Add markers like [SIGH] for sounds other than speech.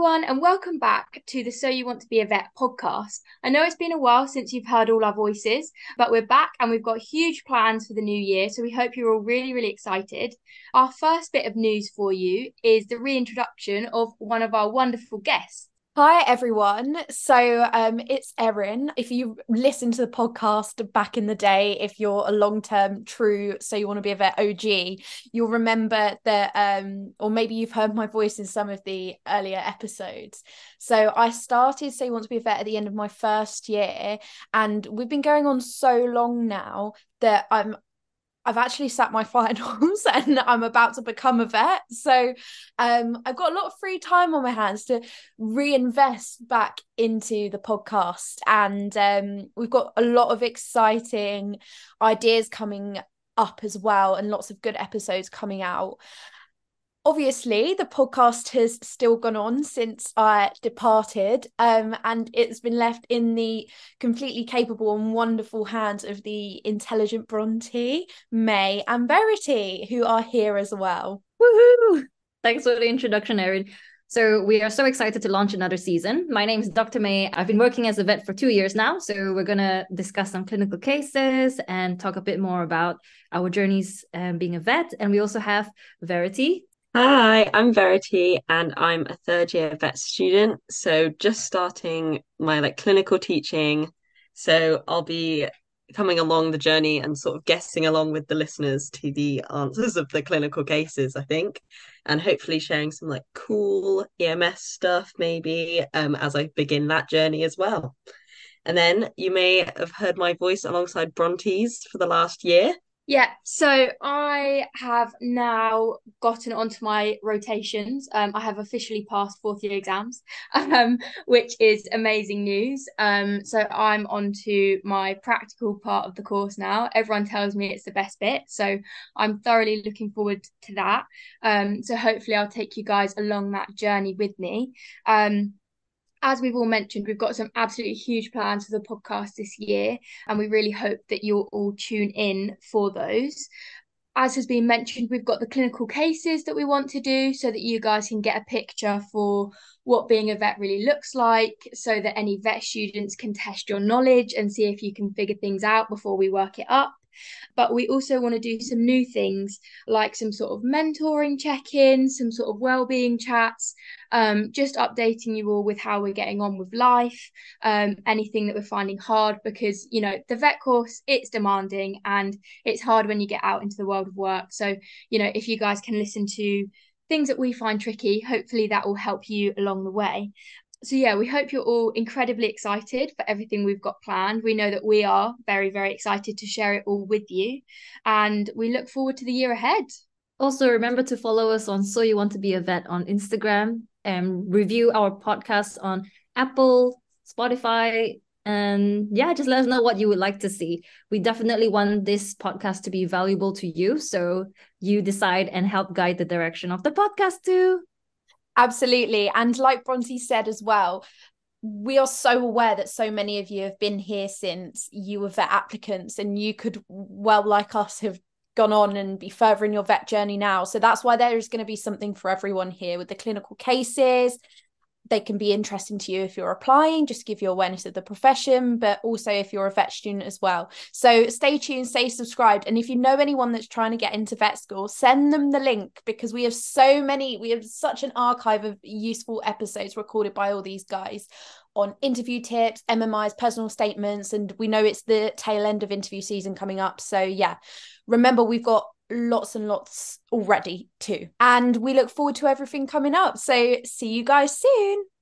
everyone, and welcome back to the So You Want to Be a Vet podcast. I know it's been a while since you've heard all our voices, but we're back and we've got huge plans for the new year. So we hope you're all really, really excited. Our first bit of news for you is the reintroduction of one of our wonderful guests. Hi everyone. So um it's Erin. If you listen to the podcast back in the day, if you're a long-term true so you want to be a vet OG, you'll remember that um or maybe you've heard my voice in some of the earlier episodes. So I started so you want to be a vet at the end of my first year and we've been going on so long now that I'm I've actually sat my [LAUGHS] finals and I'm about to become a vet. So um, I've got a lot of free time on my hands to reinvest back into the podcast. And um, we've got a lot of exciting ideas coming up as well and lots of good episodes coming out obviously the podcast has still gone on since I departed um, and it's been left in the completely capable and wonderful hands of the intelligent Bronte, May and Verity who are here as well. Woohoo! Thanks for the introduction, Erin. So we are so excited to launch another season. My name is Dr. May. I've been working as a vet for two years now. So we're going to discuss some clinical cases and talk a bit more about our journeys um, being a vet. And we also have Verity, Hi, I'm Verity and I'm a third year vet student. So just starting my like clinical teaching. So I'll be coming along the journey and sort of guessing along with the listeners to the [LAUGHS] answers of the clinical cases, I think, and hopefully sharing some like cool EMS stuff maybe um, as I begin that journey as well. And then you may have heard my voice alongside Bronte's for the last year. Yeah, so I have now gotten onto my rotations. Um, I have officially passed fourth year exams, [LAUGHS] um, which is amazing news. Um, so I'm on to my practical part of the course now. Everyone tells me it's the best bit, so I'm thoroughly looking forward to that. Um, so hopefully I'll take you guys along that journey with me. Um, as we've all mentioned, we've got some absolutely huge plans for the podcast this year, and we really hope that you'll all tune in for those. As has been mentioned, we've got the clinical cases that we want to do so that you guys can get a picture for what being a vet really looks like, so that any vet students can test your knowledge and see if you can figure things out before we work it up. But we also want to do some new things like some sort of mentoring check ins, some sort of well-being chats, um, just updating you all with how we're getting on with life, um, anything that we're finding hard because, you know, the vet course, it's demanding and it's hard when you get out into the world of work. So, you know, if you guys can listen to things that we find tricky, hopefully that will help you along the way so yeah, we hope you're all incredibly excited for everything we've got planned. We know that we are very, very excited to share it all with you, and we look forward to the year ahead. Also, remember to follow us on So You Want to Be a Vet on Instagram and review our podcast on Apple, Spotify, and yeah, just let us know what you would like to see. We definitely want this podcast to be valuable to you, so you decide and help guide the direction of the podcast too. Absolutely. And like Bronte said as well, we are so aware that so many of you have been here since you were vet applicants and you could well like us have gone on and be further in your vet journey now so that's why there is going to be something for everyone here with the clinical cases they can be interesting to you if you're applying, just give you awareness of the profession, but also if you're a vet student as well. So stay tuned, stay subscribed. And if you know anyone that's trying to get into vet school, send them the link because we have so many, we have such an archive of useful episodes recorded by all these guys on interview tips, MMIs, personal statements, and we know it's the tail end of interview season coming up. So yeah, remember we've got lots and lots already too. And we look forward to everything coming up. So see you guys soon.